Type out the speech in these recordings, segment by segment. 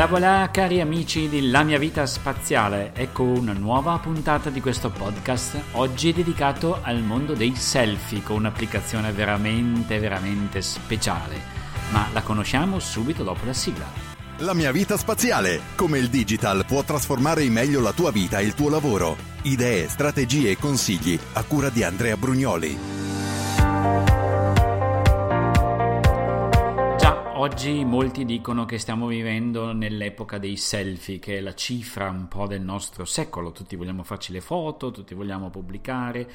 Voilà voilà cari amici di La mia vita spaziale, ecco una nuova puntata di questo podcast, oggi dedicato al mondo dei selfie con un'applicazione veramente veramente speciale, ma la conosciamo subito dopo la sigla. La mia vita spaziale, come il digital può trasformare in meglio la tua vita e il tuo lavoro. Idee, strategie e consigli a cura di Andrea Brugnoli. Oggi molti dicono che stiamo vivendo nell'epoca dei selfie, che è la cifra un po' del nostro secolo. Tutti vogliamo farci le foto, tutti vogliamo pubblicare.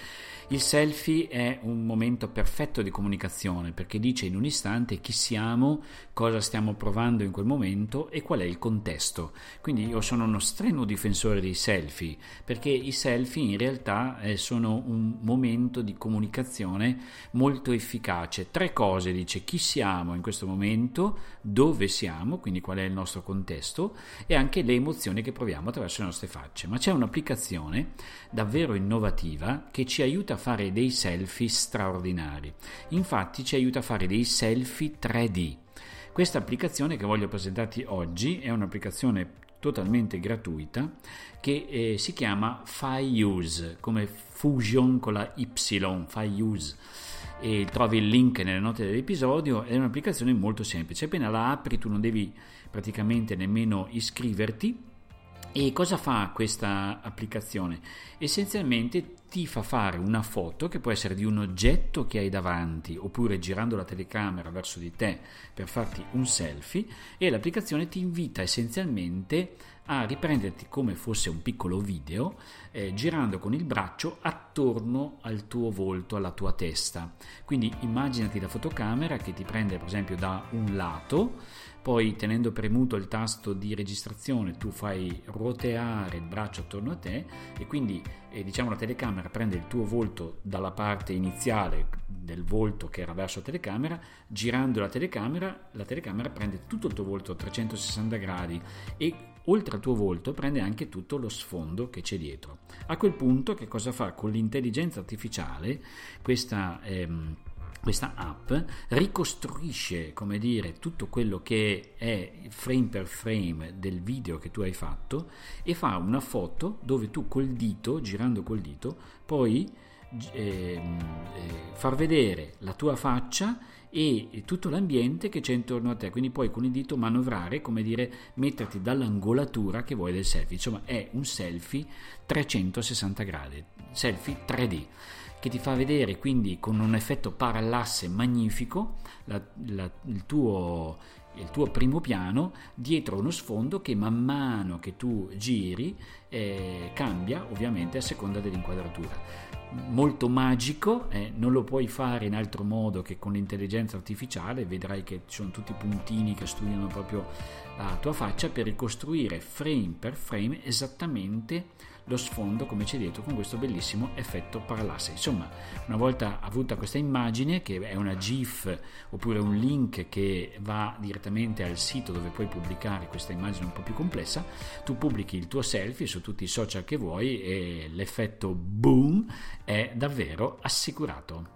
Il selfie è un momento perfetto di comunicazione perché dice in un istante chi siamo, cosa stiamo provando in quel momento e qual è il contesto. Quindi io sono uno strenuo difensore dei selfie perché i selfie in realtà eh, sono un momento di comunicazione molto efficace. Tre cose dice chi siamo in questo momento momento, dove siamo, quindi qual è il nostro contesto e anche le emozioni che proviamo attraverso le nostre facce. Ma c'è un'applicazione davvero innovativa che ci aiuta a fare dei selfie straordinari. Infatti ci aiuta a fare dei selfie 3D. Questa applicazione che voglio presentarti oggi è un'applicazione totalmente gratuita che eh, si chiama FiUse, come Fusion con la Y, FiUse e trovi il link nelle note dell'episodio, è un'applicazione molto semplice, appena la apri tu non devi praticamente nemmeno iscriverti. E cosa fa questa applicazione? Essenzialmente ti fa fare una foto che può essere di un oggetto che hai davanti oppure girando la telecamera verso di te per farti un selfie e l'applicazione ti invita essenzialmente a riprenderti come fosse un piccolo video, eh, girando con il braccio attorno al tuo volto, alla tua testa. Quindi immaginati la fotocamera che ti prende per esempio da un lato, poi tenendo premuto il tasto di registrazione tu fai ruoteare il braccio attorno a te e quindi eh, diciamo la telecamera prende il tuo volto dalla parte iniziale del volto che era verso la telecamera, girando la telecamera, la telecamera prende tutto il tuo volto a 360 gradi e oltre al tuo volto prende anche tutto lo sfondo che c'è dietro. A quel punto che cosa fa? Con l'intelligenza artificiale questa... Ehm, questa app ricostruisce, come dire, tutto quello che è frame per frame del video che tu hai fatto e fa una foto dove tu col dito, girando col dito, puoi eh, far vedere la tua faccia e tutto l'ambiente che c'è intorno a te, quindi puoi con il dito manovrare, come dire, metterti dall'angolatura che vuoi del selfie, insomma è un selfie 360 gradi, selfie 3D che ti fa vedere quindi con un effetto parallasse magnifico la, la, il, tuo, il tuo primo piano dietro uno sfondo che man mano che tu giri eh, cambia ovviamente a seconda dell'inquadratura. Molto magico, eh, non lo puoi fare in altro modo che con l'intelligenza artificiale, vedrai che ci sono tutti i puntini che studiano proprio la tua faccia per ricostruire frame per frame esattamente lo sfondo come c'è dietro con questo bellissimo effetto parallasse. Insomma, una volta avuta questa immagine che è una GIF oppure un link che va direttamente al sito dove puoi pubblicare questa immagine un po' più complessa, tu pubblichi il tuo selfie su tutti i social che vuoi e l'effetto boom è davvero assicurato.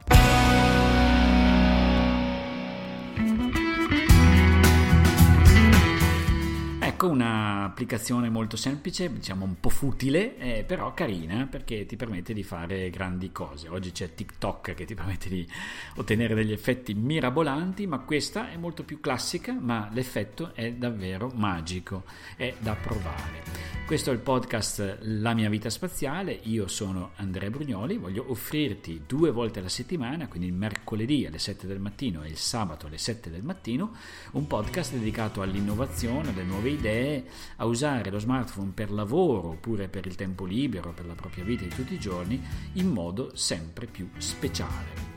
Ecco un'applicazione molto semplice, diciamo un po' futile, eh, però carina perché ti permette di fare grandi cose. Oggi c'è TikTok che ti permette di ottenere degli effetti mirabolanti, ma questa è molto più classica, ma l'effetto è davvero magico, è da provare. Questo è il podcast La mia vita spaziale, io sono Andrea Brugnoli, voglio offrirti due volte alla settimana, quindi il mercoledì alle 7 del mattino e il sabato alle 7 del mattino, un podcast dedicato all'innovazione, alle nuove idee a usare lo smartphone per lavoro oppure per il tempo libero, per la propria vita di tutti i giorni, in modo sempre più speciale.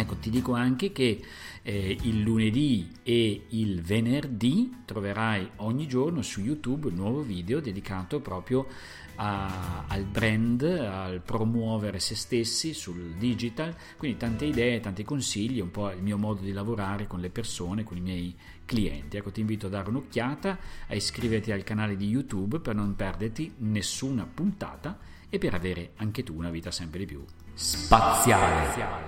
Ecco, ti dico anche che eh, il lunedì e il venerdì troverai ogni giorno su YouTube un nuovo video dedicato proprio a, al brand, al promuovere se stessi sul digital, quindi tante idee, tanti consigli, un po' il mio modo di lavorare con le persone, con i miei clienti. Ecco, ti invito a dare un'occhiata, a iscriverti al canale di YouTube per non perderti nessuna puntata e per avere anche tu una vita sempre di più spaziale.